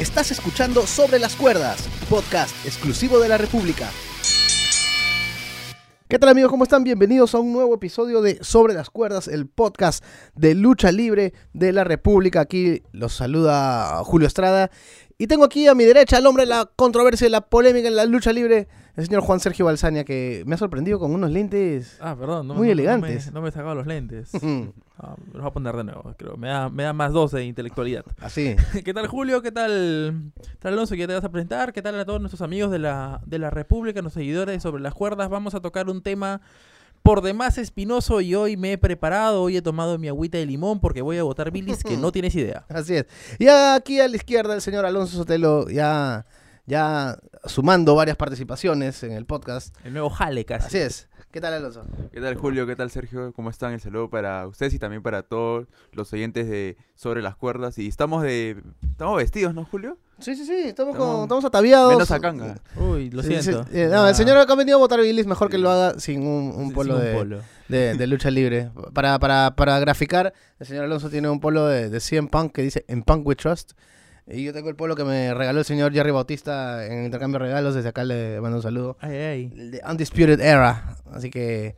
Estás escuchando Sobre las Cuerdas, podcast exclusivo de la República. ¿Qué tal amigos? ¿Cómo están? Bienvenidos a un nuevo episodio de Sobre las Cuerdas, el podcast de lucha libre de la República. Aquí los saluda Julio Estrada. Y tengo aquí a mi derecha al hombre de la controversia y la polémica en la lucha libre, el señor Juan Sergio Balsania, que me ha sorprendido con unos lentes Ah, perdón. No, muy no- elegantes. No me, no me he sacado los lentes. Ah, me los voy a poner de nuevo, creo. Me da, me da más dos de intelectualidad. Así. ¿Qué tal, Julio? ¿Qué tal, ¿Qué tal Alonso? ¿Qué te vas a presentar? ¿Qué tal a todos nuestros amigos de la, de la República, nuestros seguidores de sobre las cuerdas? Vamos a tocar un tema por demás espinoso y hoy me he preparado, hoy he tomado mi agüita de limón porque voy a votar bilis que no tienes idea. Así es. Y aquí a la izquierda el señor Alonso Sotelo, ya, ya sumando varias participaciones en el podcast. El nuevo jale casi. Así es. ¿Qué tal, Alonso? ¿Qué tal Julio? ¿Qué tal Sergio? ¿Cómo están? El saludo para ustedes y también para todos los oyentes de Sobre las Cuerdas. Y estamos de... Estamos vestidos, ¿no, Julio? Sí, sí, sí, estamos, Estamos- con- estamos ataviados. Menos a Kanga. Uy, lo Sí, sí, siento. eh, no, el Ah, señor acá ha venido a votar bilis, mejor que lo haga sin un, un sin polo, un de, polo. de- de lucha libre. Para, para, para graficar, el señor Alonso tiene un polo de, de CM Punk que dice En Punk We Trust. Y yo tengo el polo que me regaló el señor Jerry Bautista en intercambio de regalos. Desde acá le mando un saludo. Ay, ay. El de Undisputed Era. Así que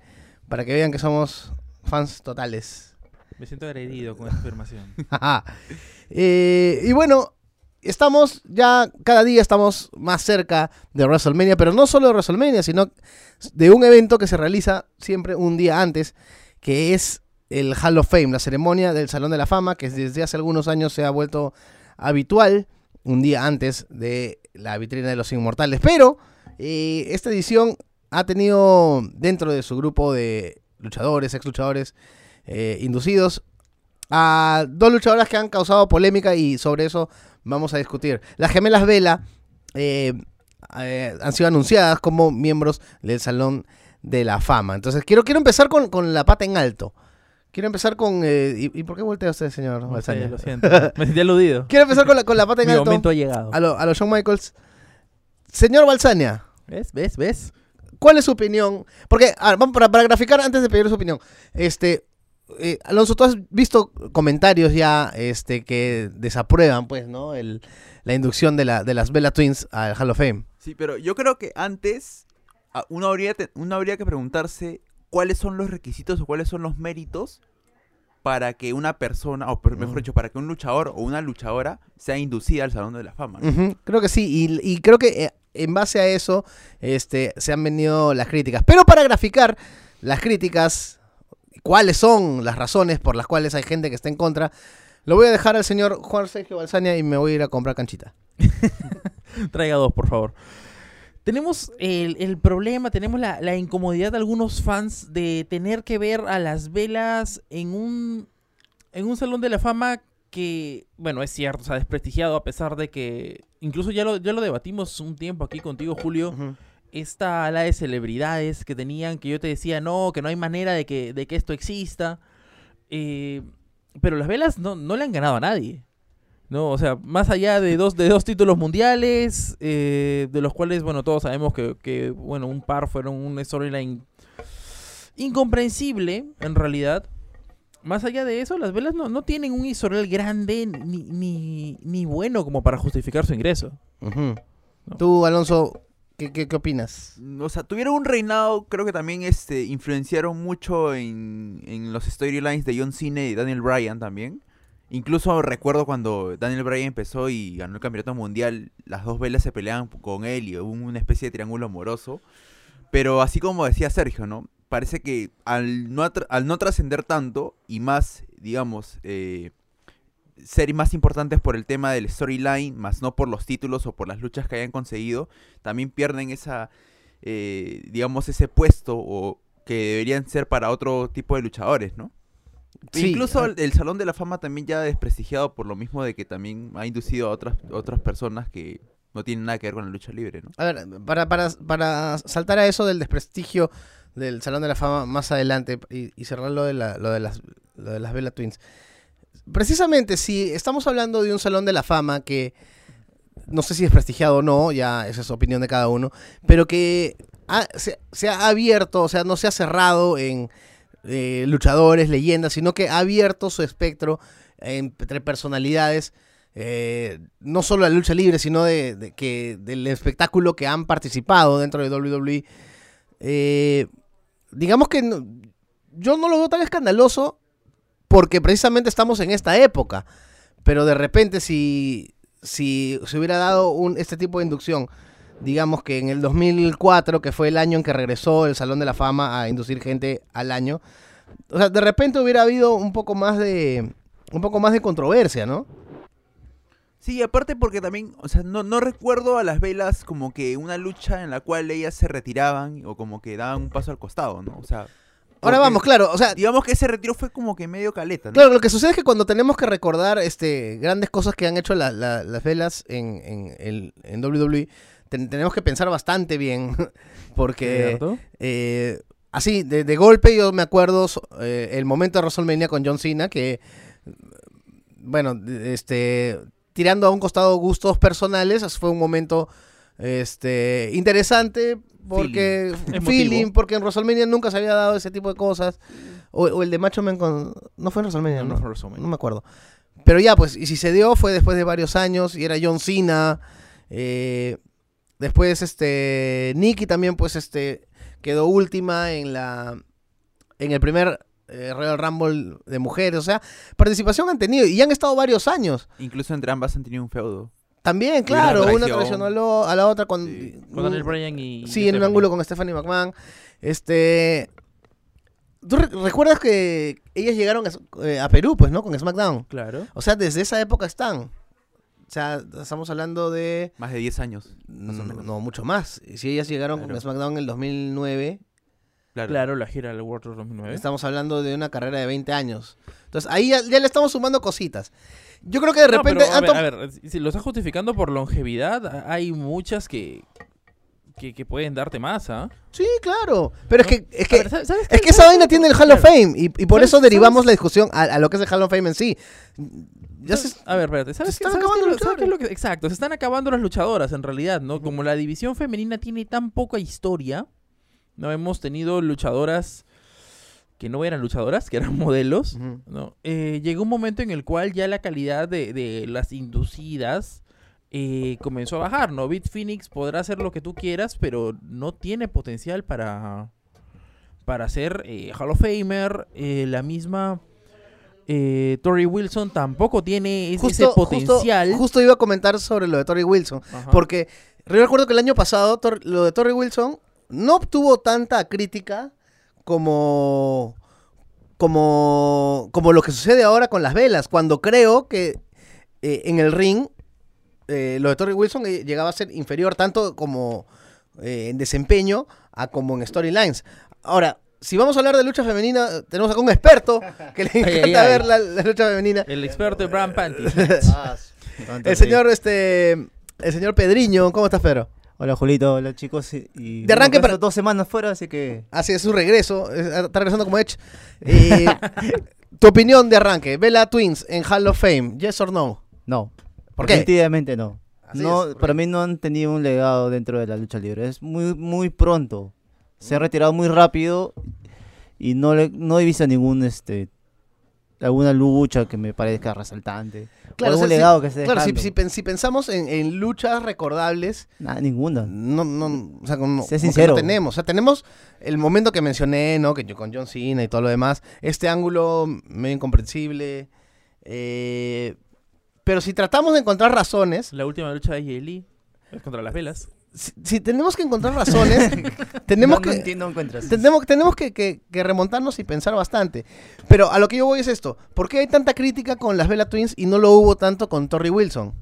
para que vean que somos fans totales. Me siento agredido con esta afirmación. Eh, y bueno, estamos ya, cada día estamos más cerca de WrestleMania, pero no solo de WrestleMania, sino de un evento que se realiza siempre un día antes, que es el Hall of Fame, la ceremonia del Salón de la Fama, que desde hace algunos años se ha vuelto habitual, un día antes de la vitrina de los inmortales. Pero eh, esta edición ha tenido dentro de su grupo de luchadores, ex luchadores eh, inducidos, a dos luchadoras que han causado polémica y sobre eso vamos a discutir. Las gemelas Vela eh, han sido anunciadas como miembros del Salón de la Fama. Entonces quiero, quiero empezar con, con la pata en alto. Quiero empezar con... eh, ¿y, y por qué voltea usted, señor No sé, lo siento. Me sentí aludido. Quiero empezar con la, con la pata en Mi alto momento ha llegado. a lo, a lo Shawn Michaels. Señor Balsania, ¿Ves? ¿Ves? ¿Ves? ¿cuál es su opinión? Porque, a ver, vamos para, para graficar antes de pedir su opinión. Este, eh, Alonso, tú has visto comentarios ya este, que desaprueban, pues, ¿no? El, la inducción de, la, de las Bella Twins al Hall of Fame. Sí, pero yo creo que antes uno habría, te- uno habría que preguntarse cuáles son los requisitos o cuáles son los méritos para que una persona, o mejor dicho, para que un luchador o una luchadora sea inducida al Salón de la Fama. creo que sí, y, y creo que eh, en base a eso este, se han venido las críticas. Pero para graficar las críticas, cuáles son las razones por las cuales hay gente que está en contra, lo voy a dejar al señor Juan Sergio Balsania y me voy a ir a comprar canchita. Traiga dos, por favor. Tenemos el, el problema, tenemos la, la incomodidad de algunos fans de tener que ver a las velas en un, en un salón de la fama que, bueno, es cierto, se ha desprestigiado a pesar de que, incluso ya lo, ya lo debatimos un tiempo aquí contigo, Julio, esta ala de celebridades que tenían, que yo te decía, no, que no hay manera de que, de que esto exista. Eh, pero las velas no, no le han ganado a nadie. No, o sea, más allá de dos, de dos títulos mundiales, eh, de los cuales, bueno, todos sabemos que, que, bueno, un par fueron una storyline incomprensible, en realidad. Más allá de eso, las velas no, no tienen un historial grande ni, ni, ni bueno como para justificar su ingreso. No. Tú, Alonso, ¿qué, qué, qué opinas? O sea, tuvieron un reinado, creo que también este, influenciaron mucho en, en los storylines de John Cena y Daniel Bryan también. Incluso recuerdo cuando Daniel Bryan empezó y ganó el campeonato mundial, las dos velas se peleaban con él y hubo una especie de triángulo amoroso. Pero así como decía Sergio, ¿no? Parece que al no, al no trascender tanto y más, digamos, eh, ser más importantes por el tema del storyline, más no por los títulos o por las luchas que hayan conseguido, también pierden esa, eh, digamos, ese puesto o que deberían ser para otro tipo de luchadores, ¿no? Sí, Incluso ah. el, el Salón de la Fama también ya desprestigiado por lo mismo de que también ha inducido a otras, otras personas que no tienen nada que ver con la lucha libre, ¿no? A ver, para, para, para saltar a eso del desprestigio del Salón de la Fama más adelante y, y cerrar lo de, la- lo, de las, lo de las Bella Twins. Precisamente, si estamos hablando de un Salón de la Fama que no sé si es prestigiado o no, ya esa es opinión de cada uno, pero que ha- se, se ha abierto, o sea, no se ha cerrado en luchadores, leyendas, sino que ha abierto su espectro entre personalidades eh, no solo de la lucha libre, sino de, que del espectáculo que han participado dentro de WWE. Eh, digamos que yo no lo veo tan escandaloso porque precisamente estamos en esta época. Pero de repente si, si se hubiera dado un, este tipo de inducción, digamos que en el 2004, que fue el año en que regresó el Salón de la Fama a inducir gente al año, o sea, de repente hubiera habido un poco más de un poco más de controversia, ¿no? Sí, aparte porque también, o sea, no, no recuerdo a las velas como que una lucha en la cual ellas se retiraban o como que daban un paso al costado, ¿no? O sea... Ahora vamos, claro, o sea, Digamos que ese retiro fue como que medio caleta, ¿no? Claro, lo que sucede es que cuando tenemos que recordar este grandes cosas que han hecho la- la- las velas en, en, el- en WWE, ten- tenemos que pensar bastante bien, porque eh, así, de, de golpe yo me acuerdo eh, el momento de WrestleMania con John Cena, que, bueno, este, tirando a un costado gustos personales, fue un momento este, interesante, porque feeling, porque en WrestleMania nunca se había dado ese tipo de cosas. O, o el de Macho Man con... No fue en WrestleMania, No, ¿no? WrestleMania. No me acuerdo. Pero ya, pues, y si se dio fue después de varios años y era John Cena. eh, después, este, Nikki también, pues, este, quedó última en la, en el primer eh, Royal Rumble de mujeres. O sea, participación han tenido y han estado varios años. Incluso entre ambas han tenido un feudo. También, una claro, una traicionó a, la otra con, Sí. Con Daniel Bryan y. Sí, en un ángulo con Stephanie McMahon. Este. ¿Tú re- recuerdas que ellas llegaron a, eh, a Perú, pues, ¿no? Con SmackDown. Claro. O sea, desde esa época están. O sea, estamos hablando de. Más de 10 años. más o mm, menos. No, mucho más. Y Si ellas llegaron Claro. con SmackDown en el 2009, Claro. Claro, la gira del World Tour 2009. estamos hablando de una carrera de 20 años. Entonces, ahí ya, ya le estamos sumando cositas. Yo creo que de No, repente. pero, a, ver, a ver, si lo estás justificando por longevidad, hay muchas que, que, que pueden darte más, ¿ah? Sí, claro. Pero es ¿No? que. Es que ver, ¿sabes- sabes? Es que esa ¿Sabes vaina tiene el Hall of. Fame y, y por ¿Sabes- eso derivamos sabes? la discusión a, a lo que es el Hall of Fame en sí. Ya se, A ver, espérate, ¿sabes, se qué, están sabes qué acabando es lo- los sabes qué es lo que- Exacto, se están acabando las luchadoras en realidad, ¿no? Como la división femenina tiene tan poca historia, no hemos tenido luchadoras que no eran luchadoras, que eran modelos. ¿no? Eh, llegó un momento en el cual ya la calidad de, de las inducidas eh, comenzó a bajar, ¿no? Beat Phoenix podrá hacer lo que tú quieras, pero no tiene potencial para, para ser eh, Hall of Famer. eh, la misma eh, Tori Wilson tampoco tiene es- ese potencial. Justo, justo iba a comentar sobre lo de Tori Wilson. Ajá. Porque yo recuerdo que el año pasado Tor- lo de Tori Wilson no obtuvo tanta crítica como, como, como lo que sucede ahora con las velas. Cuando creo que eh, en el ring eh, lo de Tori Wilson eh, llegaba a ser inferior tanto como en desempeño a como en storylines. Ahora, si vamos a hablar de lucha femenina, tenemos acá un experto que le encanta ay, ay. ver la, la lucha femenina. El experto de Bram Panty. Ah, El señor, este, el señor Pedriño, ¿cómo estás, Pedro? Hola Julito, hola chicos. y- Y, De arranque para- dos semanas fuera, así que... Así es su regreso, eh, está regresando como Edge. Eh, tu opinión de arranque, Bella Twins en Hall of Fame, yes or no? No. ¿Por qué? Definitivamente no. Así no es, para mí no han tenido un legado dentro de la lucha libre. Es muy, muy pronto. Se ha retirado muy rápido y no, le, no he visto ningún, este, alguna lucha que me parezca resaltante. Claro, o algún o sea, si- legado que esté Claro, si, si si pensamos en, en luchas recordables, Nada, ninguna. no, no, o sea, como, Sé como que no tenemos. O sea, tenemos el momento que mencioné, ¿no? Que yo con John Cena y todo lo demás. Este ángulo medio incomprensible. eh, pero si tratamos de encontrar razones, La última lucha de Yeli es contra las velas. Si, si tenemos que encontrar razones, tenemos no, que... no entiendo, no encuentras. Tenemos, tenemos que, que- que remontarnos y pensar bastante. Pero a lo que yo voy es esto. ¿Por qué hay tanta crítica con las Bella Twins y no lo hubo tanto con Torrey Wilson?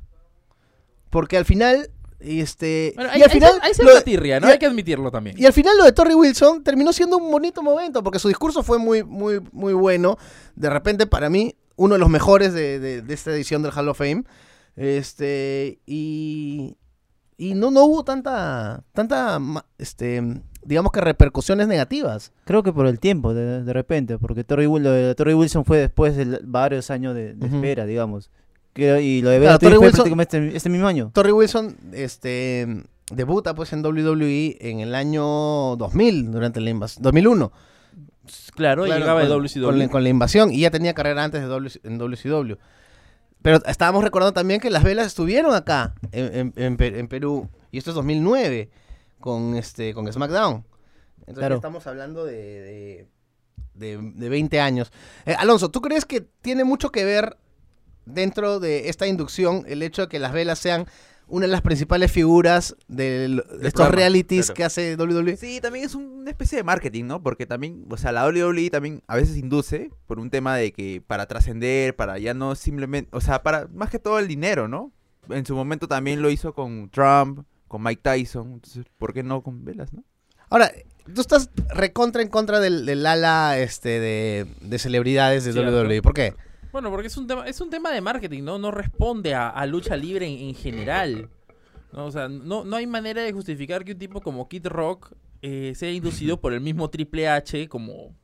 Porque al final... Este, Bueno, y hay, al hay final, hay lo tirria, ¿no? y- Hay que admitirlo también. y al final lo de Torrey Wilson terminó siendo un bonito momento, porque su discurso fue muy, muy, muy bueno. De repente, para mí, uno de los mejores de, de- de esta edición del Hall of Fame. Este, y, y no, no hubo tanta, tanta, este, digamos que repercusiones negativas. Creo que por el tiempo, de, de repente, porque lo de Torrey Wilson fue después de varios años de, de espera, digamos. Que- y lo de Claro, fue Wilson- prácticamente este, este mismo año. Torrey Wilson, este, debuta pues en WWE en el año 2000, durante la invasión, 2001. Claro, Claro, llegaba de con- WCW. Con la, con la invasión y ya tenía carrera antes de W, en WCW. Pero estábamos recordando también que las velas estuvieron acá, en, en- en Pe- en Perú. Y esto es 2009, con, este, con SmackDown. Entonces Claro. estamos hablando de, de, de- de 20 años. Eh, Alonso, ¿tú crees que tiene mucho que ver dentro de esta inducción el hecho de que las velas sean una de las principales figuras del- de estos programa, realities claro. que hace WWE? Sí, también es un- una especie de marketing, ¿no? Porque también, o sea, la WWE también a veces induce por un tema de que para trascender, para ya no simplemente, o sea, para más que todo el dinero, ¿no? En su momento también lo hizo con Trump, con Mike Tyson, entonces, ¿por qué no con velas, no? Ahora, tú estás recontra en contra del, del ala este, de, de celebridades de Cierto. WWE. ¿Por qué? Bueno, porque es un tema, es un tema de marketing, ¿no? No responde a, a lucha libre en, en general. ¿no? O sea, no, no hay manera de justificar que un tipo como Kid Rock eh, sea inducido por el mismo Triple H como,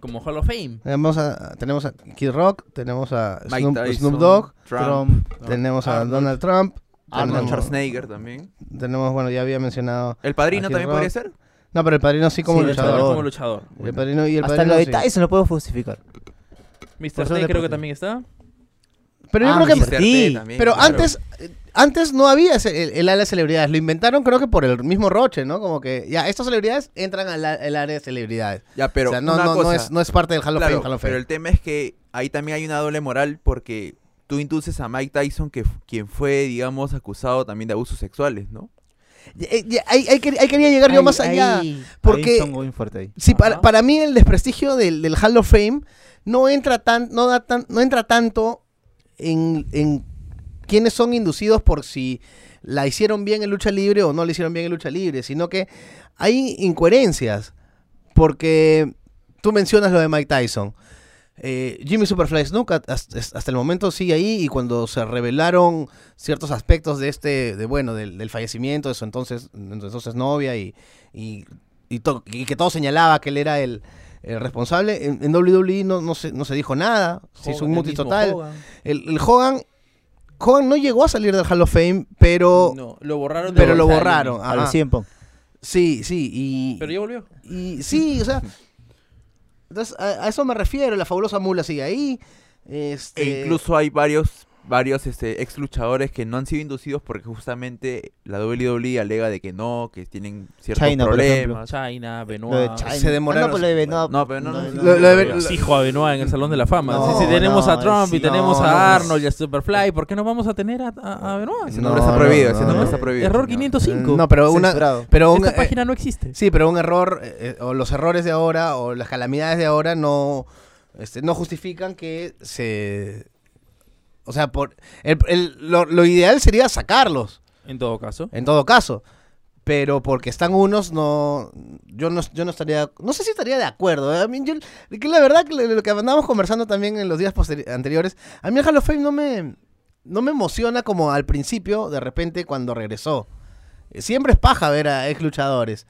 como Hall of Fame. Tenemos a, tenemos a Kid Rock, tenemos a Mike Snoop, Tyson, Snoop Dogg, Trump, Trump, tenemos a Arnold. Donald Trump, Arnold tenemos, Schwarzenegger también. tenemos, bueno, ya había mencionado. ¿El padrino también Rock. podría ser? No, pero el padrino sí como Sí, el luchador. luchador. Como luchador. El padrino y el Hasta padrino lo de sí. Tyson lo puedo justificar. Mr. T creo que también está. Pero yo Ah, creo que. Mr. T. también, Pero claro. antes, eh, antes no había ese- el, el área de celebridades. Lo inventaron, creo que por el mismo Roche, ¿no? Como que ya, estas celebridades entran al área de celebridades. Ya, pero o sea, no, una no, no es, no es parte del Hall of claro, Fame. Hall of Fame. pero el tema es que ahí también hay una doble moral porque tú induces a Mike Tyson, que quien fue, digamos, acusado también de abusos sexuales, ¿no? Eh, eh, ahí, ahí quer- ahí quería llegar yo Ahí- más allá. ahí- porque- ahí son muy fuerte ahí. Sí, para, para mí el desprestigio del, del Hall of Fame no entra tan, no da tan, no entra tanto en, en quiénes son inducidos por si la hicieron bien en lucha libre o no la hicieron bien en lucha libre, sino que hay incoherencias. Porque tú mencionas lo de Mike Tyson. Eh, Jimmy Superfly Snook hasta, hasta el momento sigue ahí y cuando se revelaron ciertos aspectos de este, de bueno, del, del fallecimiento de su entonces, de su entonces novia y, y, y to- y que todo señalaba que él era el, el responsable, en, en WWE no, no, se, no se dijo nada, se hizo un Hogan, mismo total. Hogan. El, el Hogan, Hogan no llegó a salir del Hall of Fame, pero No, lo borraron. de pero lo borraron. A lo ajá. 100 Punk. Sí, sí, y, Pero ya volvió. y sí, o sea, entonces a, a eso me refiero, la fabulosa mula sigue ahí. Este, E incluso hay varios varios este, ex luchadores que no han sido inducidos porque justamente la WWE alega de que no, que tienen ciertos China, por problemas. China, Lo de Benoit. China. Se demoraron- Ah, no, pues lo de Benoit. No, pero no, no, No, no, Lo- Hijo a Benoit en el Salón de la Fama. No, si, tenemos no, a Trump y tenemos no, a no. Arnold y a Superfly, ¿por qué no vamos a tener a, a- a Benoit? Ese No, nombre está prohibido, no, ese nombre no. está prohibido. Error señor. 505. No, pero una, Censurado. pero un, Esta eh, página no existe. sí, pero un error eh, eh, o los errores de ahora o las calamidades de ahora no, este, no justifican que se, o sea, por el- el- lo, lo ideal sería sacarlos. En todo caso. en todo caso. Pero porque están unos, no. Yo no, yo no estaría. No sé si estaría de acuerdo. ¿eh? A mí, yo- que la verdad, que lo que andábamos conversando también en los días anteriores, a mí el Hall of Fame no me, no me emociona como al principio, de repente, cuando regresó. Eh, Siempre es paja ver a ex luchadores.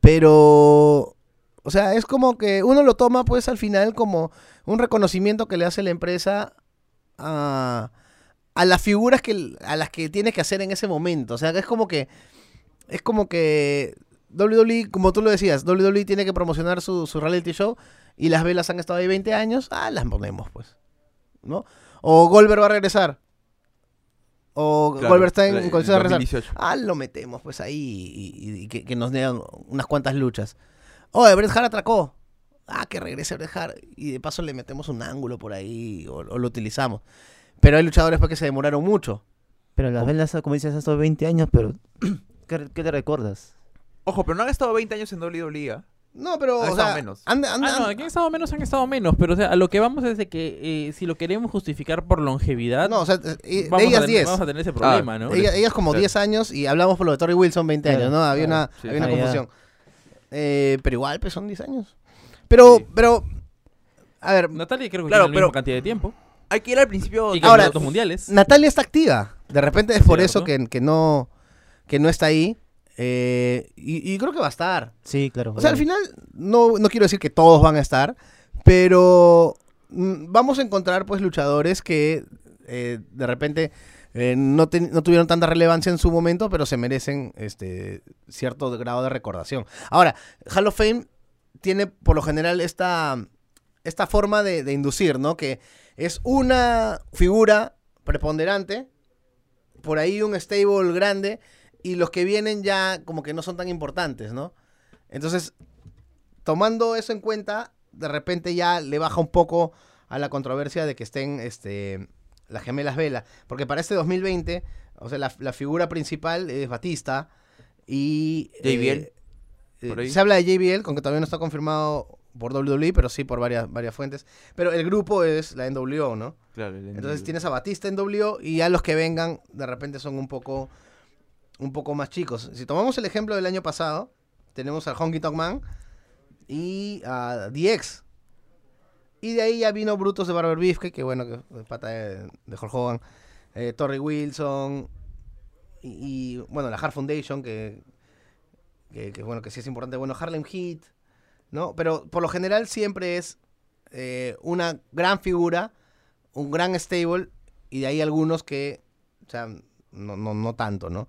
Pero. O sea, es como que uno lo toma, pues, al final como un reconocimiento que le hace la empresa a, a las figuras que a las que tienes que hacer en ese momento. O sea, que es como que es como que WWE, como tú lo decías, WWE tiene que promocionar su, su reality show y las velas han estado ahí 20 años, ah, las ponemos pues. ¿No? O Goldberg va a regresar. O Claro, Goldberg está en, en condición de regresar. 2018. Ah, lo metemos pues ahí y, y- y que, que nos den unas cuantas luchas. Oye, Bret Hart atracó. Ah, que regrese Bret Hart. Y de paso le metemos un ángulo por ahí o, o lo utilizamos. Pero hay luchadores pues, que se demoraron mucho. Pero las velas, como dices, han estado 20 años, pero ¿qué, qué te recuerdas? Ojo, pero no han estado 20 años en WWE. ¿ah? No, pero. Han o estado sea, menos. han- han- Ah, no, han- aquí han estado menos, han estado menos. Pero, o sea, a lo que vamos es de que eh, si lo queremos justificar por longevidad, no, o sea, eh, vamos, a ellas tener, 10. vamos a tener ese problema, ¿no? Ellas, ellas como Claro. 10 años y hablamos por lo de Tori Wilson 20 Claro, años, ¿no? Había claro. una, Sí. había una Ah, confusión. Eh, pero igual, pues son 10 años. Pero, Sí. pero. A ver, Natalia creo que Claro, tiene la pero- misma cantidad de tiempo. Hay que ir al principio. Y Ahora- campeonatos mundiales. Natalia está activa. De repente es por eso que, que no que no está ahí. Eh, y, y creo que va a estar. Sí, claro. O sea, al final, no, no quiero decir que todos van a estar, pero mm, vamos a encontrar pues luchadores que eh, de repente eh, no, no tuvieron tanta relevancia en su momento, pero se merecen este cierto grado de recordación. Ahora, Hall of Fame tiene por lo general esta, esta forma de, de inducir, ¿no? Que es una figura, preponderante, por ahí un stable grande, y los que vienen ya como que no son tan importantes, ¿no? Entonces, tomando eso en cuenta, de repente ya le baja un poco a la controversia de que estén este, las gemelas Vela. Porque para este 2020, o sea, la, la figura principal es Batista y... Eh, ahí. se habla de JBL, con que todavía no está confirmado por WWE, pero sí por varias, varias fuentes. Pero el grupo es la NWO, ¿no? Claro, el Entonces NWO. tienes a Batista en W y ya los que vengan de repente son un poco un poco más chicos. Si tomamos el ejemplo del año pasado, tenemos al Honky Tonk Man y a DX. Y de ahí ya vino Brutos de Barber Beef, que, que bueno, que pata de, de Hulk Hogan, eh, Torrey Wilson y, y, bueno, la Hart Foundation, que, que, que, bueno, que sí es importante. Bueno, Harlem Heat, ¿no? Pero por lo general siempre es eh, una gran figura un gran stable y de ahí algunos que, o sea, no, no, no tanto, ¿no?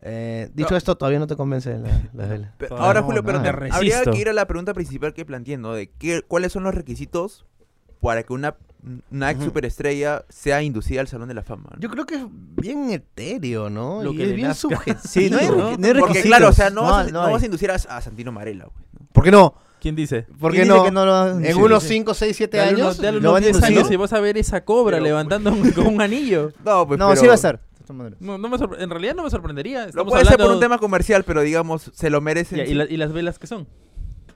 Eh, dicho No. esto, todavía no te convence la, la vela. Ahora, no, Julio, pero te- habría que ir a la pregunta principal que planteé, ¿no? De qué, cuáles son los requisitos para que una, una ex superestrella sea inducida al Salón de la Fama. ¿no? Yo creo que es bien etéreo, ¿no? Lo y que es bien nazca. subjetivo. Sí, no hay, ¿no? no hay Porque claro, o sea, no, vas, a, no no hay. vas a inducir a, a Santino Marella, pues, ¿no? ¿Por qué no? ¿Quién dice? ¿Por qué ¿Quién dice no? no lo En unos sí. 5, 6, 7 Dale años. unos, lo van 10 induciendo. años y vas a ver esa cobra Pero- levantando un- con un anillo. No, pues No, pero sí va a estar. No, no me sorpre- en realidad no me sorprendería. Lo puede ser por hablando- un tema comercial, pero digamos, se lo merecen. Ya, ¿y, la- y las velas que son?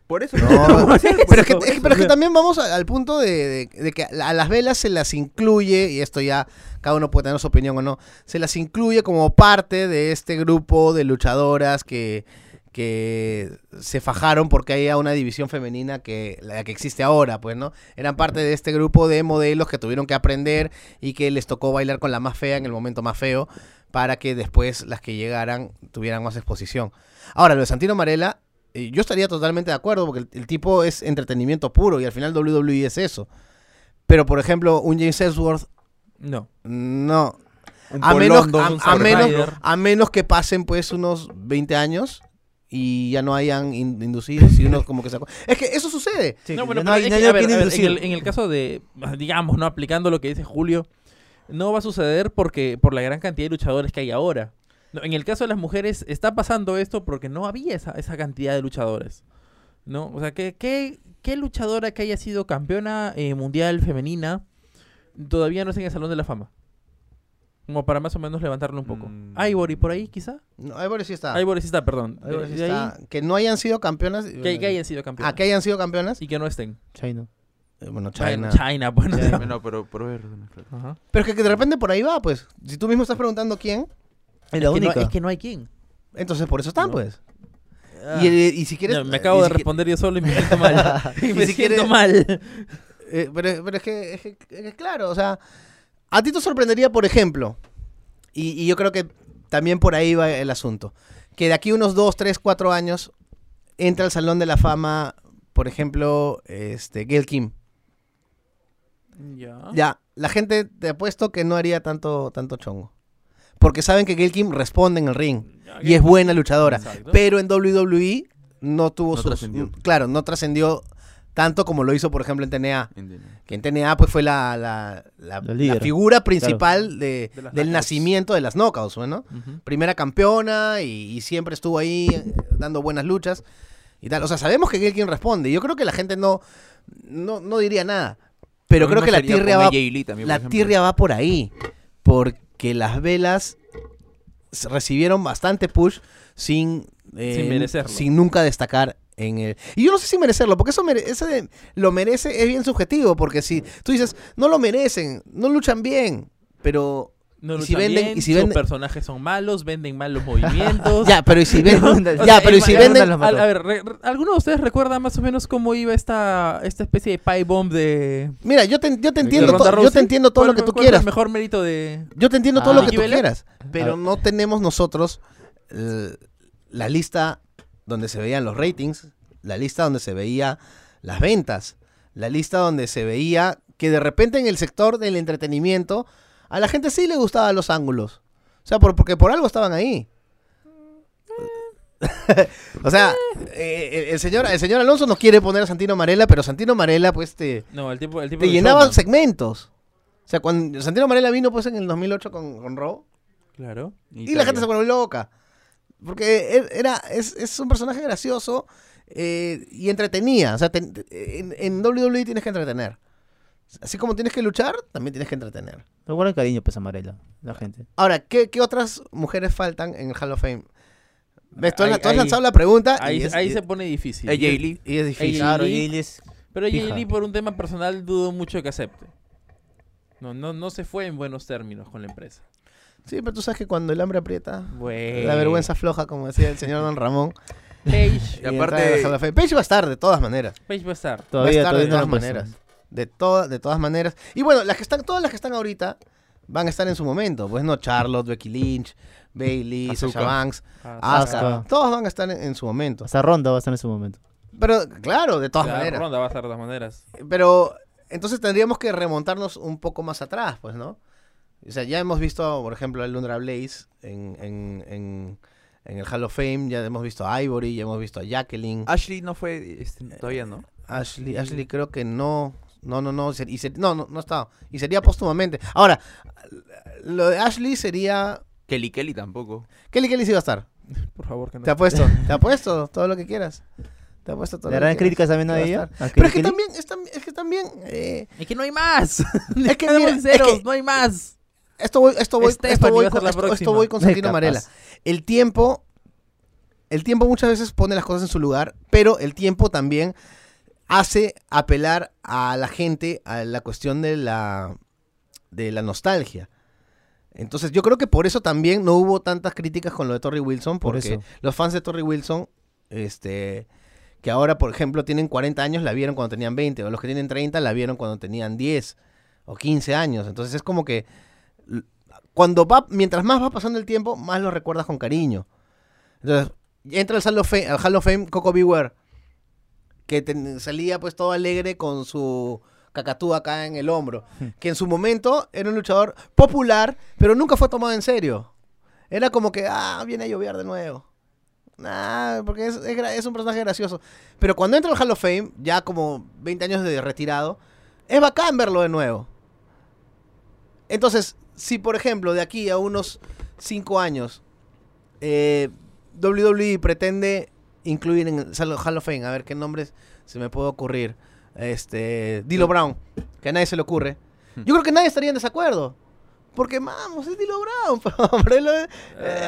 Por eso. No, pero es que, es que- pero es que también vamos a- al punto de, de- de que a las velas se las incluye, y esto ya cada uno puede tener su opinión o no, se las incluye como parte de este grupo de luchadoras que, que se fajaron porque haya una división femenina que la que existe ahora, pues, ¿no? Eran parte de este grupo de modelos que tuvieron que aprender y que les tocó bailar con la más fea en el momento más feo para que después las que llegaran tuvieran más exposición. Ahora, lo de Santino Marella, eh, yo estaría totalmente de acuerdo porque el, el tipo es entretenimiento puro y al final WWE es eso. Pero, por ejemplo, un James Ellsworth, No. no. Un A menos, London, a- menos, a menos que pasen pues unos 20 años y ya no hayan in- inducidos y uno como que se... acu- Es que eso sucede. Sí, no, bueno, no pero hay, es no que, hay a a ver, quién a ver, en, inducir. el, en el caso de, digamos, no aplicando lo que dice Julio, no va a suceder porque por la gran cantidad de luchadores que hay ahora. No, en el caso de las mujeres está pasando esto porque no había esa, esa cantidad de luchadores. ¿No? O sea, ¿qué, qué, qué luchadora que haya sido campeona eh, mundial femenina todavía no está en el Salón de la Fama? Como para más o menos levantarlo un poco. Mm. Ivory por ahí, quizá. No, Ivory sí está. Ivory sí está, perdón. Ivory sí ahí. Que no hayan sido campeonas. que, que hayan sido campeonas. Ah, que hayan sido campeonas. Y que no estén. China. Eh, bueno, China. China. China, bueno. China. No, pero claro. Ajá. Pero es que de repente por ahí va, pues. Si tú mismo estás preguntando quién, Es la es, que no, única. es que no hay quien. entonces por eso están, No. pues. Ah. Y, eh, y si quieres... No, me acabo y de si responder yo solo y me siento mal. y Y me si siento mal. Eh, pero, pero es, que, es, que, es que claro, o sea, a ti te sorprendería, por ejemplo, y, y yo creo que también por ahí va el asunto, que de aquí unos 2, 3, 4 años entra al Salón de la Fama, por ejemplo, este, Gail Kim. Ya. Ya, la gente te apuesto que no haría tanto, tanto chongo. Porque saben que Gail Kim responde en el ring y es buena luchadora. Exacto. Pero en WWE no tuvo No sus... Claro, no trascendió tanto como lo hizo, por ejemplo, en TNA. Que en TNA pues fue la, la, la- La líder. la figura principal de, del nacimiento de las knockouts, ¿no? Ujú. Primera campeona y, y siempre estuvo ahí eh, dando buenas luchas y tal. O sea, sabemos que Gail responde. Yo creo que la gente no, no, no diría nada. Pero creo que la tirria va, la tirria va por ahí. Porque las velas recibieron bastante push sin, eh, Sin merecerlo. sin nunca destacar en el... Y yo no sé si merecerlo, porque eso mere- ese de lo merece es bien subjetivo, porque si tú dices, no lo merecen, no luchan bien, pero... No Y si venden- bien, y si sus venden- personajes son malos, venden mal los movimientos. Ya, pero y si venden... O ya, sea, pero y si venden... mató. a ver, re- re- ¿alguno de ustedes recuerda más o menos cómo iba esta, esta especie de pie bomb de, Mira, yo te, yo te entiendo, to- yo te entiendo todo ¿Cuál lo que tú quieras. el mejor mérito de... Yo te entiendo todo Ah. lo que ¿Nikki tú quieras, pero no tenemos nosotros eh, la lista donde se veían los ratings, la lista donde se veía las ventas, la lista donde se veía que de repente en el sector del entretenimiento a la gente sí le gustaban los ángulos. O sea, por- porque por algo estaban ahí. o sea, eh, el, el señor, el señor Alonso no quiere poner a Santino Marella, pero Santino Marella pues te, No, el tipo, el tipo te llenaba segmentos. O sea, cuando Santino Marella vino pues en el 2008 con, con Raw Claro. y la gente se volvió loca. Porque era, es, es un personaje gracioso eh, y entretenía. O sea, ten- en, en WWE tienes que entretener. Así como tienes que luchar, también tienes que entretener. Me guarda cariño, pues, Amarela, la gente. Ahora, ¿qué, qué otras mujeres faltan en el Hall of Fame? ¿Ves? Tú, has- Ahí- tú has ahí- lanzado la pregunta Ahí, y, es, ahí y- se pone difícil. AJ Lee. y es difícil. Claro, y es... Pero Fija. AJ Lee por un tema personal dudo mucho que acepte. No, no, no se fue en buenos términos con la empresa. Sí, pero tú sabes que cuando el hambre aprieta, Bueno. la vergüenza floja, como decía el señor Don Ramón. Paige, Y y aparte-. Paige va a estar de todas maneras. Paige va a estar. Todavía, va a estar todavía de todas maneras. De, todas de todas maneras. Y bueno, las que están, todas las que están ahorita van a estar en su momento. Pues no, Charlotte, Becky Lynch, Bailey. Sasha Banks, Asuka. Asuka. Todos van a estar en, en su momento. Hasta Ronda va a estar en su momento. Pero, claro, de todas la maneras. Ronda va a estar de todas maneras. Pero entonces tendríamos que remontarnos un poco más atrás, pues, ¿no? O sea, ya hemos visto, por ejemplo, a Lundra Blaze en, en, en, en el Hall of Fame, ya hemos visto a Ivory, ya hemos visto a Jacqueline. Ashley no fue este, todavía, ¿no? Ashley, Ashley creo que no. No, no, no. y ser- no, no, no está. Y sería póstumamente. Ahora, lo de Ashley sería. Kelly Kelly tampoco. Kelly Kelly sí va a estar. Por favor, que no. Te apuesto. Te apuesto todo lo que quieras. Te apuesto todo ¿Le lo que harán críticas también a ella? estar. ¿A Pero es que Kelly? también, es, tam- es que también. eh, Es que no hay más. Es que mira, es sinceros, que- no hay más. Esto voy, esto voy, esto voy, con, esto, esto voy con Santino Capaz. Marella. El tiempo, el tiempo muchas veces pone las cosas en su lugar, pero el tiempo también hace apelar a la gente a la cuestión de la, de la nostalgia. Entonces yo creo que por eso también no hubo tantas críticas con lo de Torrey Wilson, Por porque los fans de Torrey Wilson, este, que ahora por ejemplo tienen 40 años, la vieron cuando tenían 20, o los que tienen 30 la vieron cuando tenían 10 o 15 años. Entonces es como que cuando va, mientras más va pasando el tiempo, más lo recuerdas con cariño. Entonces, entra al Hall of Fame, al Hall of Fame Coco Beware, que ten- salía pues todo alegre con su cacatúa acá en el hombro, que en su momento era un luchador popular, pero nunca fue tomado en serio. Era como que, ah, viene a llover de nuevo. Nah, porque es, es un personaje gracioso. Pero cuando entra al Hall of Fame, ya como 20 años de retirado, es bacán verlo de nuevo. Entonces, si por ejemplo de aquí a unos 5 años eh, WWE pretende incluir en el Hall of Fame, a ver qué nombres se me puede ocurrir, este, Dilo Brown, que a nadie se le ocurre, yo creo que nadie estaría en desacuerdo. Porque, vamos, es Dilo Brown, hombre. lo- eh,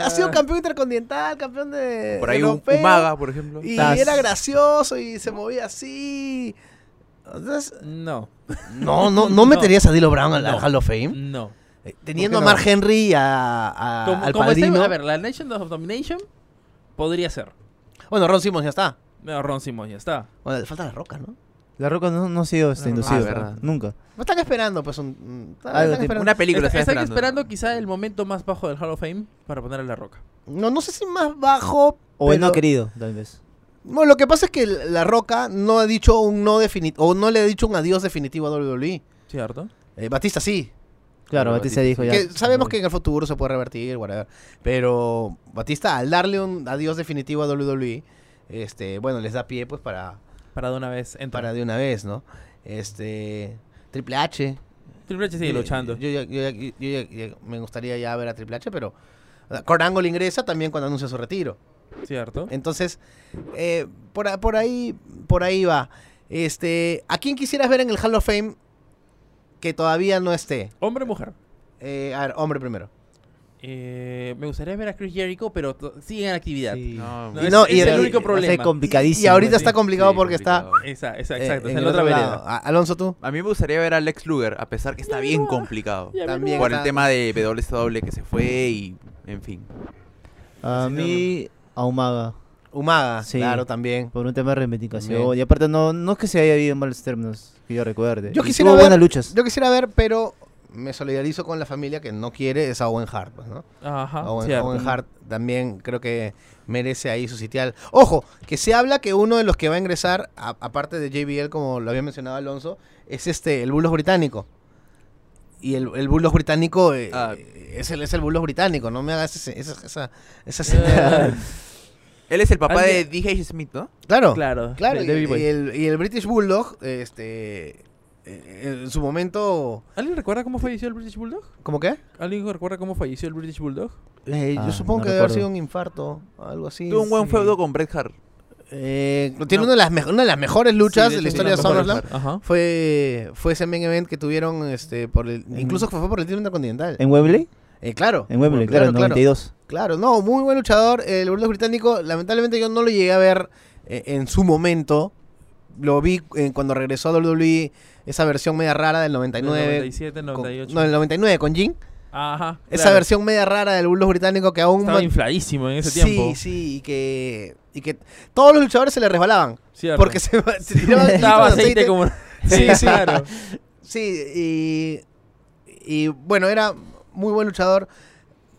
ha sido Ah. campeón intercontinental, campeón de. Por ahí un, europeo, un maga, por ejemplo. Y era gracioso y se movía así. Entonces, No. no, no, no No. meterías a Dilo Brown al, No. Hall of Fame. No. Eh, Teniendo a. Mark Henry y a, a- Como, al como padrino. a ver, la Nation of Domination podría ser. Bueno, Ron Simmons ya está. No, Ron Simmons ya está. Bueno, le falta la roca, ¿no? La Roca no, no ha sido este, inducido. ah, verdad. Nunca. No están esperando, pues, un... están Algo esperando. Una película Está- está están esperando. esperando quizá el momento más bajo del Hall of Fame para poner a la roca. No, no sé si más bajo, O él no ha pero- querido, tal vez. Bueno, lo que pasa es que La Roca no ha dicho un no definitivo, o no le ha dicho un adiós definitivo a WWE. ¿Cierto? Eh, Batista sí. Claro, Batista Batista dijo ya. Que sabemos que en el futuro se puede revertir, whatever. Pero Batista, al darle un adiós definitivo a WWE, este, bueno, les da pie pues para, Para de una vez. Entra. para de una vez, ¿no? Este. Triple H. Triple H sigue Yo- luchando. Yo, yo yo me gustaría ya ver a Triple H, pero. Kurt Angle ingresa también cuando anuncia su retiro. ¿Cierto? Entonces, eh, por, por ahí, por ahí va. Este, ¿a quién quisieras ver en el Hall of Fame que todavía no esté? Hombre o mujer. Eh, a ver, hombre primero. Eh, me gustaría ver a Chris Jericho, pero sigue en actividad. Sí. No, No, Y es, no, es y el el- único problema. complicadísimo. Y ahorita sí. está complicado Sí, porque complicado. Esa, esa, está. exacto, eh, está en otra vereda. Alonso, tú. A mí me gustaría ver a Lex Luger, a pesar que está Ya, bien complicado. Ya, También. Por el está- tema de WSW que se fue y, en fin. A Sí, mí, a Umaga, Sí. claro, también. Por un tema de reivindicación. También. Y aparte, no, no es que se haya ido en malos términos, que yo recuerde. Yo Y quisiera ver- buenas luchas. Yo quisiera ver, pero me solidarizo con la familia que no quiere, es a Owen Hart, pues, ¿no? Ajá, Owen, Hart también creo que merece ahí su sitial. Ojo, que se habla que uno de los que va a ingresar, aparte de JBL, como lo había mencionado Alonso, es este, el Bulldog británico. Y el, el Bulldog británico eh, Ah. es, el, es el Bulldog británico, no me hagas ese- esa, esa, esa señal. Él es el papá de D.H. Smith, ¿no? claro, Claro, claro. de Y, el, y el British Bulldog, este, eh, en su momento, ¿Alguien recuerda cómo falleció el British Bulldog? ¿cómo qué? ¿Alguien recuerda cómo falleció el British Bulldog? Eh, Ah, yo supongo no que debe haber sido un infarto, algo así. Tuvo un buen Sí. feudo con Bret Hart. Eh, tiene No. una, de las mejo- una de las mejores luchas Sí, de la historia de SummerSlam. Fue, fue ese main event que tuvieron este, por el, incluso fue por el título intercontinental. ¿En Wembley? Eh, claro. En Wembley, Claro, claro, claro. 92. Claro, no, muy buen luchador. El Bulldog británico, lamentablemente yo no lo llegué a ver eh, en su momento. Lo vi eh, cuando regresó a WWE, esa versión media rara del 99. 97, con- 98. no, el 99 con Jin. Ajá. Esa claro. versión media rara del Bulldog británico que aún... Estaba infladísimo en ese sí, tiempo. sí, y que, y que todos los luchadores se le resbalaban. Cierto. Porque se, se tiraban estaba aceite como. Sí, sí. claro. Sí, y, y bueno, era muy buen luchador.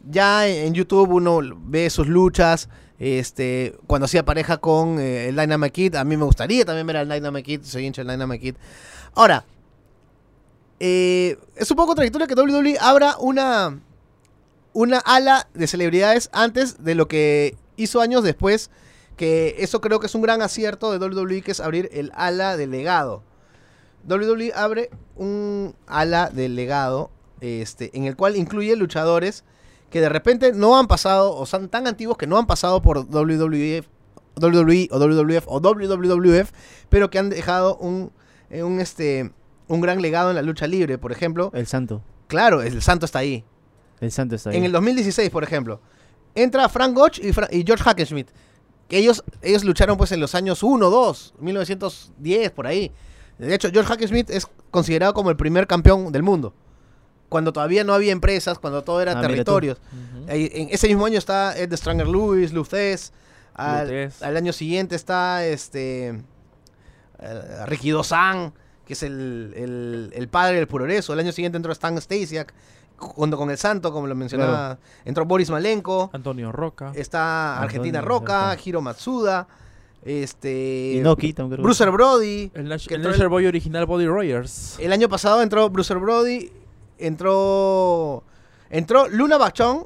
Ya en YouTube uno ve sus luchas. Este, cuando hacía pareja con eh, el Dynamite Kid, a mí me gustaría también ver al Dynamite Kid, soy hincha del Dynamite. Ahora, eh, es un poco contradictorio que WWE abra una, una ala de celebridades antes de lo que hizo años después, que eso creo que es un gran acierto de WWE, que es abrir el ala de legado. WWE abre un ala de legado este, en el cual incluye luchadores que de repente no han pasado o son tan antiguos que no han pasado por WWF, WWE o WWF o WWF, pero que han dejado un, eh, un, este, un gran legado en la lucha libre. Por ejemplo, El santo. claro, el Santo está ahí. El santo está ahí. En el 2016, por ejemplo, entra Frank Gotch y, Fra- y George Hackenschmidt. Que ellos, ellos lucharon pues en los años 1, 2, 1910, por ahí. De hecho, George Hackenschmidt es considerado como el primer campeón del mundo. Cuando todavía no había empresas, cuando todo era Ah, territorios. En ese mismo año está Ed Stranger Lewis, Luthez. Al, al año siguiente está este eh, Ricky que es el, el- el padre del puroreso. El año siguiente entró Stan Stasiak, junto con el Santo, como lo mencionaba. Entró Boris Malenko. Antonio Roca. Está Argentina Roca, Roca. Hiro Matsuda. Este. Inoki. Brucer Brody. El, el Boy original Body Rogers. El año pasado entró Brucer Brody. Entró. Entró Luna Bachón.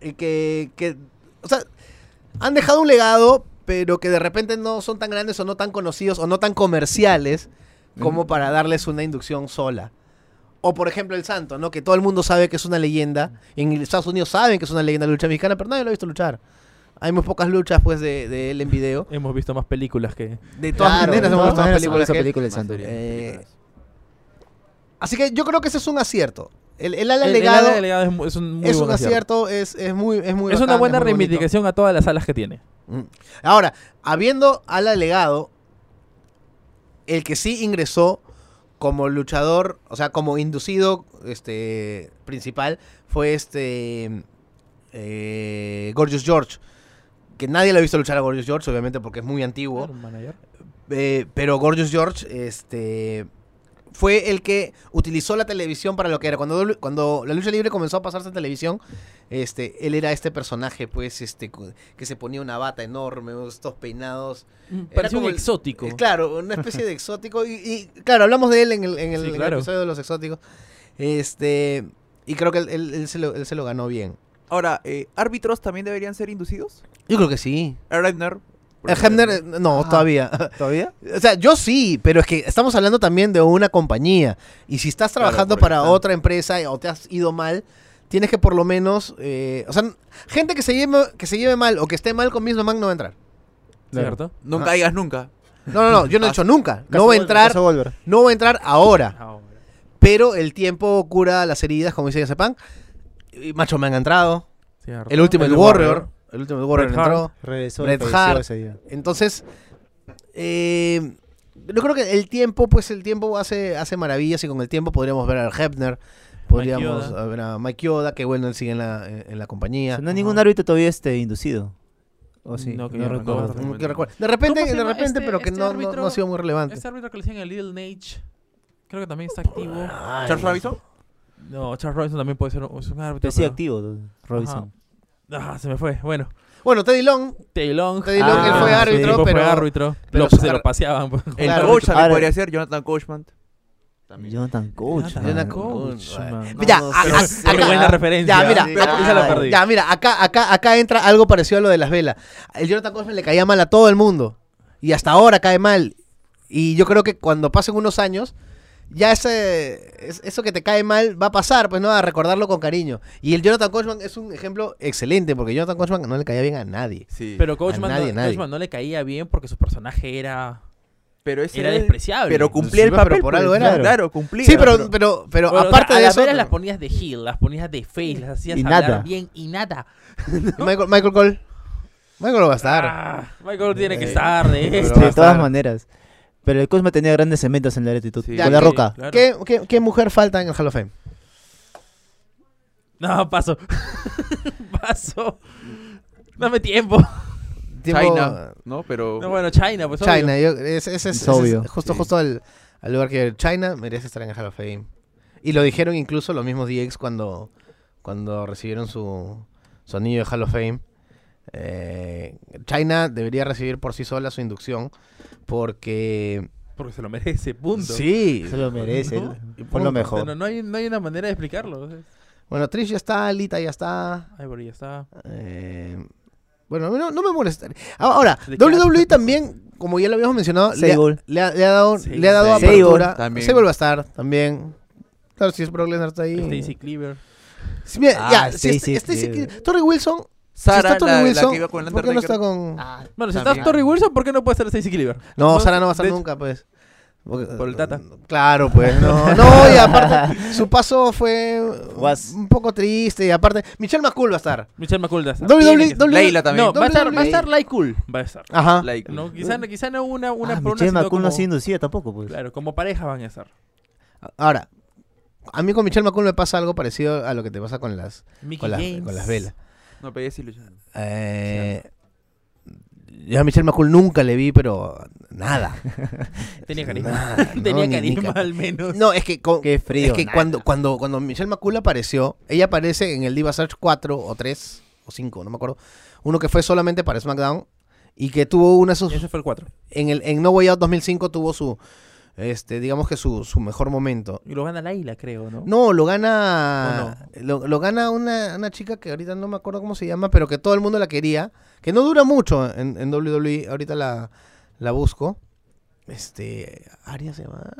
eh, que, que, o sea, han dejado un legado, pero que de repente no son tan grandes o no tan conocidos o no tan comerciales como para darles una inducción sola. O por ejemplo el Santo, ¿no? Que todo el mundo sabe que es una leyenda. En Estados Unidos saben que es una leyenda de lucha mexicana, pero nadie lo ha visto luchar. Hay muy pocas luchas pues de, de él en video. Hemos visto más películas que. De todas Claro, maneras hemos visto más películas esa que él. película del Más santo. series, Eh, películas. Así que yo creo que ese es un acierto. El, el ala El- el legado ala de legado es, un muy es un acierto. es, es muy es muy Es una buena bonito. reivindicación a todas las alas que tiene. Mm. Ahora, habiendo ala legado, el que sí ingresó como luchador, o sea, como inducido este principal, fue este eh, Gorgeous George. Que nadie lo ha visto luchar a Gorgeous George, obviamente, porque es muy antiguo. Eh, pero Gorgeous George este, fue el que utilizó la televisión para lo que era. Cuando, cuando la lucha libre comenzó a pasarse en televisión, este, él era este personaje, pues, este, que se ponía una bata enorme, estos peinados. Era Parecía un el- exótico. Eh, claro, una especie de exótico. Y, y, claro, hablamos de él en el, en el- Sí, en el claro. episodio de los exóticos. Este, y creo que él, él- él se, lo, él se lo ganó bien. Ahora, eh, ¿árbitros también deberían ser inducidos? Yo creo que sí. Aaron Hebner, eh, no, todavía. ¿Todavía? O sea, yo sí, pero es que estamos hablando también de una compañía. Y si estás trabajando para ejemplo. otra empresa o te has ido mal, tienes que por lo menos. eh, o sea, gente que se, lleve, que se lleve mal o que esté mal con Misma Man no va a entrar. ¿Cierto? Nunca Ajá. digas nunca. No, no, no, yo no he dicho nunca. No va a entrar, no va a entrar ahora. Pero el tiempo cura las heridas, como dice Japan. Y Macho Man ha entrado. Cierto. El último, el, Warrior. El último, el Warrior Bret Hart. entró. Regresó y Bret falleció Hart. ese día. Entonces, eh, yo creo que el tiempo, pues el tiempo hace, hace maravillas y con el tiempo podríamos ver al Hebner, podríamos Yoda. ver a Mike Yoda, que bueno, él sigue en la, en la O compañía. sea, no hay ningún árbitro todavía este inducido. ¿O sí? No, que no yo recuerdo. recuerdo. Que recuerdo. De repente, ¿Cómo se de repente, este- pero que este no, no- ha sido muy relevante. Este árbitro que le decían el Little Nage. Creo que también está activo. Ay, ¿Charles Robinson? No, Charles Robinson también puede ser un, es un árbitro. Pero sí pero- activo, Robinson. Ah, se me fue. Bueno, Bueno, Teddy Long, Teddy Long. Teddy Long, él fue sí, árbitro, fue pero- árbitro. pero Lo- su se lo paseaban. pues. El Claro. coach también podría ser Jonathan Coachman. También. Jonathan Coach. Jonathan Coach, ya, buena referencia. Ya, mira, Sí, acá- esa la perdí. ya, mira, acá, acá, acá entra algo parecido a lo de las velas. El Jonathan Coachman le caía mal a todo el mundo. Y hasta ahora cae mal. Y yo creo que cuando pasen unos años, ya ese, es- eso que te cae mal va a pasar, pues no, a recordarlo con cariño. Y el Jonathan Coachman es un ejemplo excelente, porque Jonathan Coachman no le caía bien a nadie. Sí. Pero Coachman, nadie, no, nadie. Coachman no le caía bien porque su personaje era... pero ese era despreciable. Pero cumplía Sí, el pero papel. por pues, algo era. Claro, cumplía. Sí, pero, pero, pero Bueno, aparte a de eso, las ponías de heel, las ponías de face, las hacías Y hablar nada. bien y nada. Michael, Michael Cole. Michael va a estar. Ah, Michael tiene que Eh, estar de pero a de todas maneras. Pero el Cosma tenía grandes cementos en la latitud. Sí. Con Ya, la ¿qué- roca. Claro. ¿Qué, qué, qué mujer falta en el Hall of Fame? No, paso. paso. Dame tiempo. Tiempo- China, ¿no? Pero. No, bueno, China, pues China, obvio. yo- ese es, Es ese es obvio, justo, sí. justo el, al lugar que China merece estar en el Hall of Fame. Y lo dijeron incluso los mismos DX cuando, cuando recibieron su, su anillo de Hall of Fame. Eh, China debería recibir por sí sola su inducción porque... Porque se lo merece, punto. Sí. Se lo merece. ¿No? Fue lo mejor. no, no hay, no hay una manera de explicarlo. Bueno, Trish ya está, Lita ya está. Ivory ya está. eh, bueno, no, no me molesta. Ahora, ¿De qué WWE asco? también, como ya lo habíamos mencionado, le ha, le ha- le ha dado, Sable. le ha dado Sable apertura. también. Sable va a estar también. Claro, si es Brock Lesnar está ahí. Stacy Cleaver. Mira, Ah, ya, si Stacy Stacy Cleaver. Cleaver. Torrey Wilson. Sara, si está Torrey la, la Wilson, que iba con el ¿por qué no está con...? Bueno, si También. está Torrey Wilson, ¿por qué no puede ser Stacy Cleaver? No, No, Sara no va a estar hecho- nunca, pues. Porque- Por el Tata. Claro, pues, no. No, y aparte, su paso fue Was- un poco triste. Y aparte, Michelle McCool va a estar. Michelle McCool va a estar. Estar. Leila también. No, va a estar, va a estar Like Cool. Va a estar. Ajá. Like, No, quizá, quizá no una, una Ah, Michelle McCool no ha sido inducida tampoco, pues. Claro, como pareja van a estar. Ahora, a mí con Michelle McCool me pasa algo parecido a lo que te pasa con las, Mickey con las, James. con las velas. No, pero ella sí. Eh, yo a Michelle McCool nunca le vi, pero nada. Tenía carisma. Nada, no, Tenía ni- ni carisma ca- al menos. No, es que, con- Qué frío. es que nada. cuando, cuando, cuando Michelle McCool apareció, ella aparece en el Diva Search 4 o 3 o 5, no me acuerdo. Uno que fue solamente para SmackDown y que tuvo una de sus... Ese fue el 4. En, el, en No Way Out 2005 tuvo su, este, digamos que su, su mejor momento. Y lo gana Laila, creo, ¿no? No, lo gana. Lo, lo gana una, una chica que ahorita no me acuerdo cómo se llama, pero que todo el mundo la quería. Que no dura mucho en, en WWE. Ahorita la, la busco. Este. Aria se llama.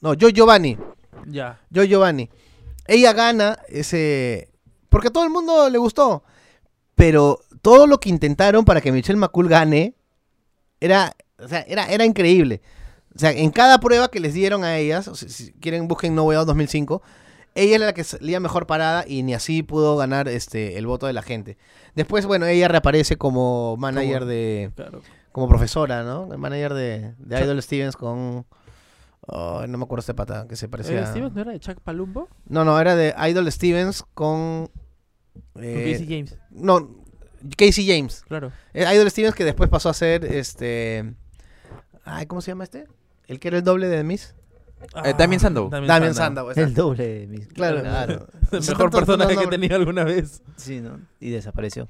No, Joy Giovanni. Ya. Joy Giovanni. Ella gana ese. Porque a todo el mundo le gustó. Pero todo lo que intentaron para que Michelle McCool gane era, o sea, era, era increíble. O sea, en cada prueba que les dieron a ellas, o sea, si quieren busquen No Way Out 2005, ella era la que salía mejor parada y ni así pudo ganar este el voto de la gente. Después, bueno, ella reaparece como manager de, Claro. como profesora, ¿no? El manager de, de Idol Stevens con, oh, no me acuerdo este pata que se parecía. ¿Eh, ¿Stevens no era de Chuck Palumbo? No, no, era de Idol Stevens con, Con eh, Casey James. no, Casey James. Claro. Eh, Idol Stevens que después pasó a ser este. Ay, ¿cómo se llama este? El que era el doble de Miss. Eh, Damien Sandow. Damien Sandow. El doble de mis- Claro. claro. El Son mejor tantos personaje que nombres. tenido alguna vez. Sí, ¿no? Y desapareció.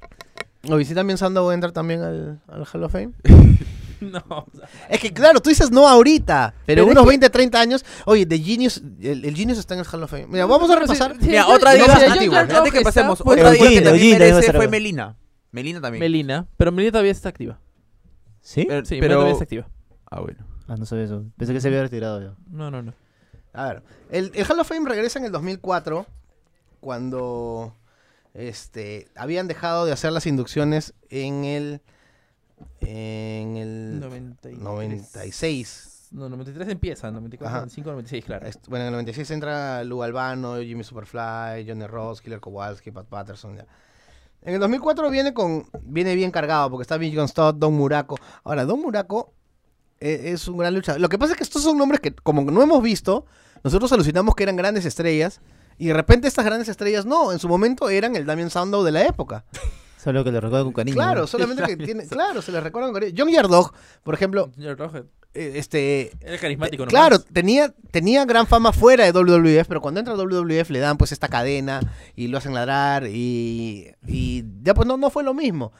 O y si Damien Sandow entra también al, al Hall of Fame. No. o sea, Es que claro, tú dices no ahorita, pero, Pero es unos que- 20, 30 años. Oye, The Genius, el, el Genius está en el Hall of Fame. Mira, vamos a repasar. sí, Mira, otra diva yo- yo- antigua. yo- Antes que pasemos, pues, otra diva que también Eugene merece fue. Melina. Melina también. Melina. Pero Melina todavía está activa. ¿Sí? Pero- Sí, Melina pero... todavía está activa. Ah, bueno. Ah, no sabía eso. Pensé que se había retirado ya. No, no, no. A ver, el, el Hall of Fame regresa en el 2004, cuando este, habían dejado de hacer las inducciones en el, en el 93. 96. No, 93 empieza, 94, Ajá. 95, 96, claro. Bueno, en el 96 entra Lou Albano, Jimmy Superfly, Johnny Ross, Killer Kowalski, Pat Patterson. ya. En el 2004 viene con viene bien cargado porque está Big John Stott, Don Muraco. Ahora, Don Muraco es un gran luchador. Lo que pasa es que estos son nombres que, como no hemos visto, nosotros alucinamos que eran grandes estrellas. Y de repente estas grandes estrellas no, en su momento eran el Damien Sandow de la época. Solo que lo recuerdo con cariño. Claro, ¿no? solamente que tiene, claro, se les recuerda con cariño. John Yardog, por ejemplo, Señor Roger, eh, este, Era carismático, ¿no? Claro, tenía, tenía gran fama fuera de WWF, pero cuando entra a WWF le dan pues esta cadena y lo hacen ladrar y, y ya pues no, no fue lo mismo.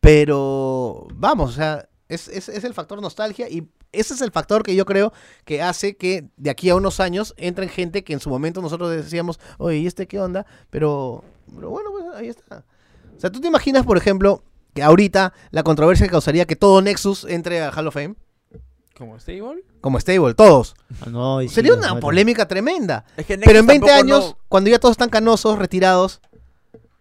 Pero vamos, o sea, es, es, es el factor nostalgia y ese es el factor que yo creo que hace que de aquí a unos años entren gente que en su momento nosotros decíamos, oye, ¿y este qué onda? Pero, pero bueno, pues ahí está. O sea, ¿tú te imaginas, por ejemplo, que ahorita la controversia que causaría que todo Nexus entre a Hall of Fame? ¿Como stable? como stable, todos. Ah, no, y sí, Sería una polémica tremenda. Es que Pero en Nexus 20 tampoco años, no- cuando ya todos están canosos, retirados,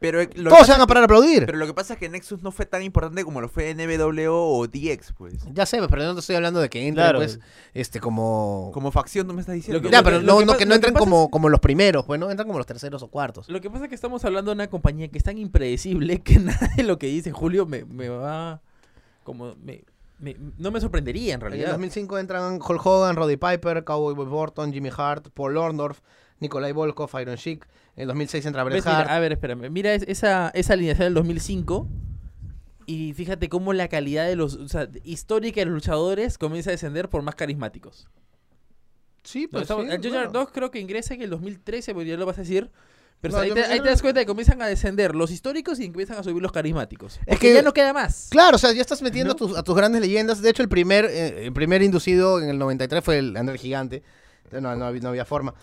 pero lo que todos pasa se van a es que- parar a aplaudir. Pero lo que pasa es que Nexus no fue tan importante como lo fue NWO o DX, pues. Ya sé, pero no te estoy hablando de que entren, Claro. pues, este, como... Como facción, ¿no me estás diciendo? Lo que- ya, lo pero no, lo que no que no lo como, es- como los primeros, pues, ¿no? Entran como los terceros o cuartos. Lo que pasa es que estamos hablando de una compañía que es tan impredecible que nada de lo que dice Julio me, me va... Como... Me, me- no me sorprendería en En el realidad. 2005 entran Hulk Hogan, Roddy Piper, Cowboy Bob Orton, Jimmy Hart, Paul Orndorff, Nikolai Volkov, Iron Sheik. En el 2006 entra Bret ¿Ves? Mira, Hart. a ver, espérame. Mira es- esa, esa alineación del 2005 y fíjate cómo la calidad de los... O sea, histórica de los luchadores comienza a descender por más carismáticos. Sí, No, pues estamos- sí, bueno. Dog creo que ingresa en el 2013, pues ya lo vas a decir. Pero No, ahí, te, me- ahí te das cuenta que comienzan a descender los históricos y empiezan a subir los carismáticos. Es Porque que- ya no queda más. Claro, o sea, ya estás metiendo ¿No? a, tus, a tus grandes leyendas. De hecho, el primer, eh, el primer inducido en el 93 fue el André Gigante. No, no, no había forma.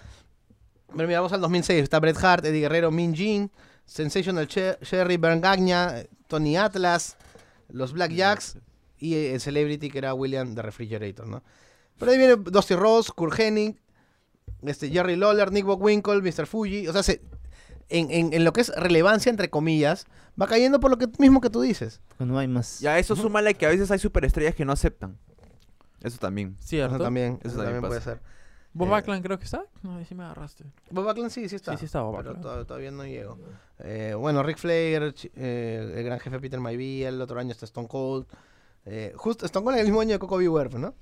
Pero mira, vamos al 2006. Está Bret Hart, Eddie Guerrero, Min Jin, Sensational Che- Sherry, Bern Gagna, Tony Atlas, los Black Jacks y eh, el Celebrity que era William the Refrigerator, ¿no? Pero ahí viene Dusty Ross, Kurt Hennig, este, Jerry Lawler, Nick Bockwinkel, Mr. Fuji. O sea, se- en, en- en lo que es relevancia, entre comillas, va cayendo por lo que mismo que tú dices. No hay más. Ya, eso súmale que a veces hay superestrellas que no aceptan. Eso también. Cierto. Eso también, Eso eso también también puede ser. Bob Eh, Backlund creo que está. No, ahí sí me agarraste. Bob Backlund sí, sí está. Sí, sí está Bob Pero Backlund. to- todavía no llego. Eh, bueno, Rick Flair, eh, el gran jefe Peter Maybe, el otro año está Stone Cold. Eh, justo Stone Cold en el mismo año de Coco Beware, ¿no?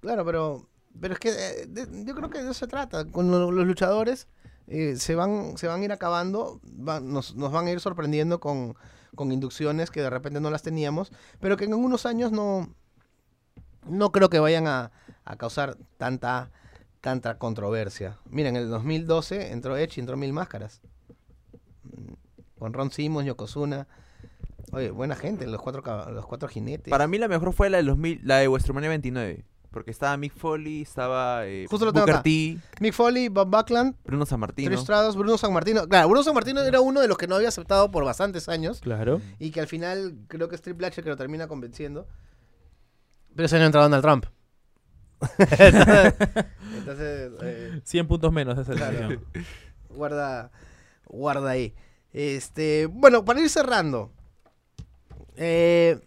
Claro, pero, pero es que eh, de- yo creo que de eso se trata. Con lo- los luchadores eh, se, van, se van a ir acabando, van- nos, nos van a ir sorprendiendo con, con inducciones que de repente no las teníamos, pero que en unos años no, no creo que vayan a, a causar tanta, tanta controversia. Miren, en el 2012 entró Edge y entró Mil Máscaras. Mm, Con Ron Simmons, Yokozuna. Oye, buena gente, los cuatro, los cuatro jinetes. Para mí la mejor fue la de, los mil- la de WrestleMania 29. Porque estaba Mick Foley, estaba eh, Justo lo tengo Booker acá. T, Mick Foley, Bob Backlund, Bruno. Tres Strados, Bruno San Martino. Claro, Bruno San Martino era uno de los que no había aceptado por bastantes años Claro. y que al final creo que es Triple H que lo termina convenciendo. Pero ese año entra Donald Trump. Entonces, eh, 100 puntos menos esa Claro. guarda, guarda ahí. Este, bueno, para ir cerrando. eh,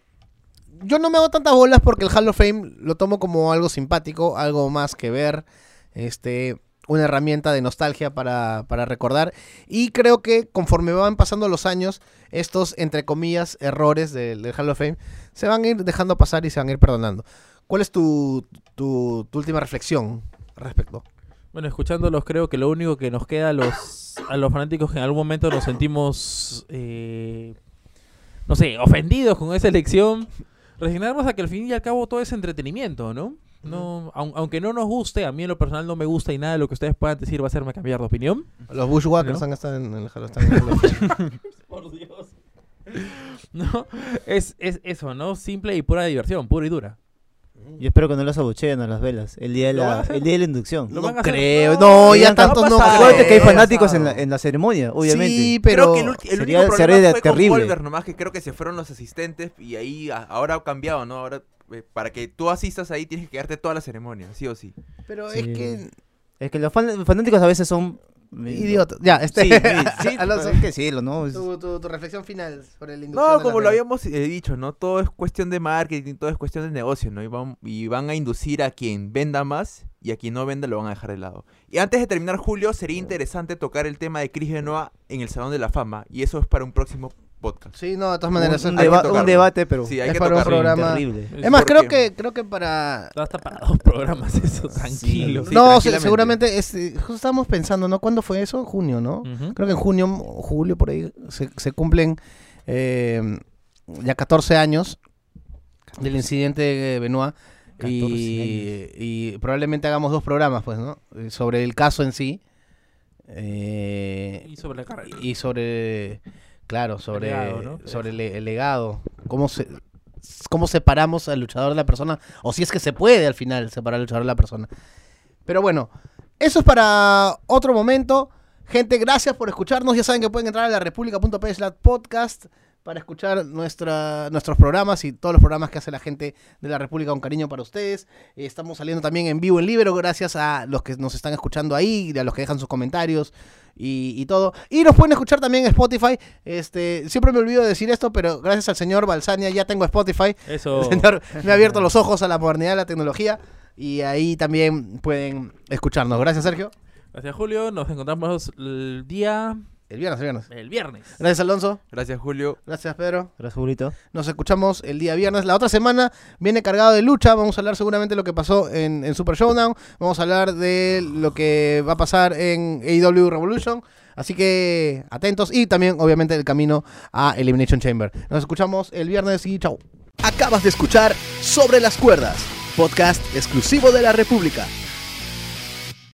yo no me hago tantas bolas porque el Hall of Fame lo tomo como algo simpático, algo más que ver. Este, una herramienta de nostalgia para, para recordar. Y creo que conforme van pasando los años, estos, entre comillas, errores del, del Hall of Fame se van a ir dejando pasar y se van a ir perdonando. ¿Cuál es tu, tu, tu última reflexión al respecto? Bueno, escuchándolos creo que lo único que nos queda a los, a los fanáticos que en algún momento nos sentimos, eh, no sé, ofendidos con esa elección, resignarnos a que al fin y al cabo todo es entretenimiento, ¿no? No, aun- aunque no nos guste, a mí en lo personal no me gusta y nada de lo que ustedes puedan decir va a hacerme cambiar de opinión. Los Bushwhackers ¿No? han estado en el Hall of están en el Fame. Por Dios. No, es, es eso, ¿no? Simple y pura diversión, pura y dura. Yo espero que no las abucheen a las velas. El día de ¿Lo van a la, el día de la inducción. Lo No van a hacer- creo. No, No, ya Digan, tantos no pasado. Acuérdate que hay fanáticos en la, en la ceremonia, obviamente. Sí, pero... Creo que el, ulti- el sería- único sería problema fue terrible. con Wolver, nomás que creo que se fueron los asistentes y ahí a- ahora ha cambiado, ¿no? Ahora eh, para que tú asistas ahí tienes que quedarte toda la ceremonia, sí o sí. Pero Sí. es que... Es que los fan- fanáticos a veces son... Idiota. Ya, este... Sí, sí, sí, Alonso, que decirlo, ¿no? Es- tu, tu- tu reflexión final sobre el inducción No, de como la lo habíamos eh, dicho, ¿no? Todo es cuestión de marketing, todo es cuestión de negocio, ¿no? Y van, y van a inducir a quien venda más y a quien no venda lo van a dejar de lado. Y antes de terminar, Julio, sería interesante tocar el tema de Chris Benoit en el Salón de la Fama. Y eso es para un próximo podcast. Sí, no, de todas maneras... un deba- un debate, pero Sí, hay es que para un programa- terrible. Es más, creo que, creo que para... Hasta para dos programas eso, tranquilo. Sí, no, seguramente, es, eh, justo estábamos pensando, ¿no? ¿Cuándo fue eso? Junio, ¿no? Creo que en junio o julio, por ahí, se, se cumplen eh, ya 14 años del incidente de Benoit. 14 Y, y probablemente hagamos dos programas, pues, ¿no? Eh, Sobre el caso en sí. eh, Y sobre la carrera. y sobre, claro, sobre, legado, ¿no? sobre el, el legado. ¿Cómo, se, ¿Cómo separamos al luchador de la persona? O si es que se puede al final separar al luchador de la persona. Pero bueno, eso es para otro momento. Gente, gracias por escucharnos. Ya saben que pueden entrar a la república.p podcast. Para escuchar nuestra, nuestros programas y todos los programas que hace la gente de la República con cariño para ustedes. Eh, estamos saliendo también en vivo en Libero, gracias a los que nos están escuchando ahí, y a los que dejan sus comentarios y, y todo. Y nos pueden escuchar también en Spotify. Este, siempre me olvido de decir esto, pero gracias al señor Balsania ya tengo Spotify. Eso. El señor me ha abierto los ojos a la modernidad de la tecnología. Y ahí también pueden escucharnos. Gracias, Sergio. Gracias, Julio. Nos encontramos el día. El viernes, el viernes. El viernes. Gracias, Alonso. Gracias, Julio. Gracias, Pedro. Gracias, Julito. Nos escuchamos el día viernes. La otra semana viene cargado de lucha. Vamos a hablar seguramente de lo que pasó en, en Super Showdown. Vamos a hablar de lo que va a pasar en AEW Revolution. Así que atentos. Y también, obviamente, el camino a Elimination Chamber. Nos escuchamos el viernes y chau. Acabas de escuchar Sobre las Cuerdas, podcast exclusivo de la República.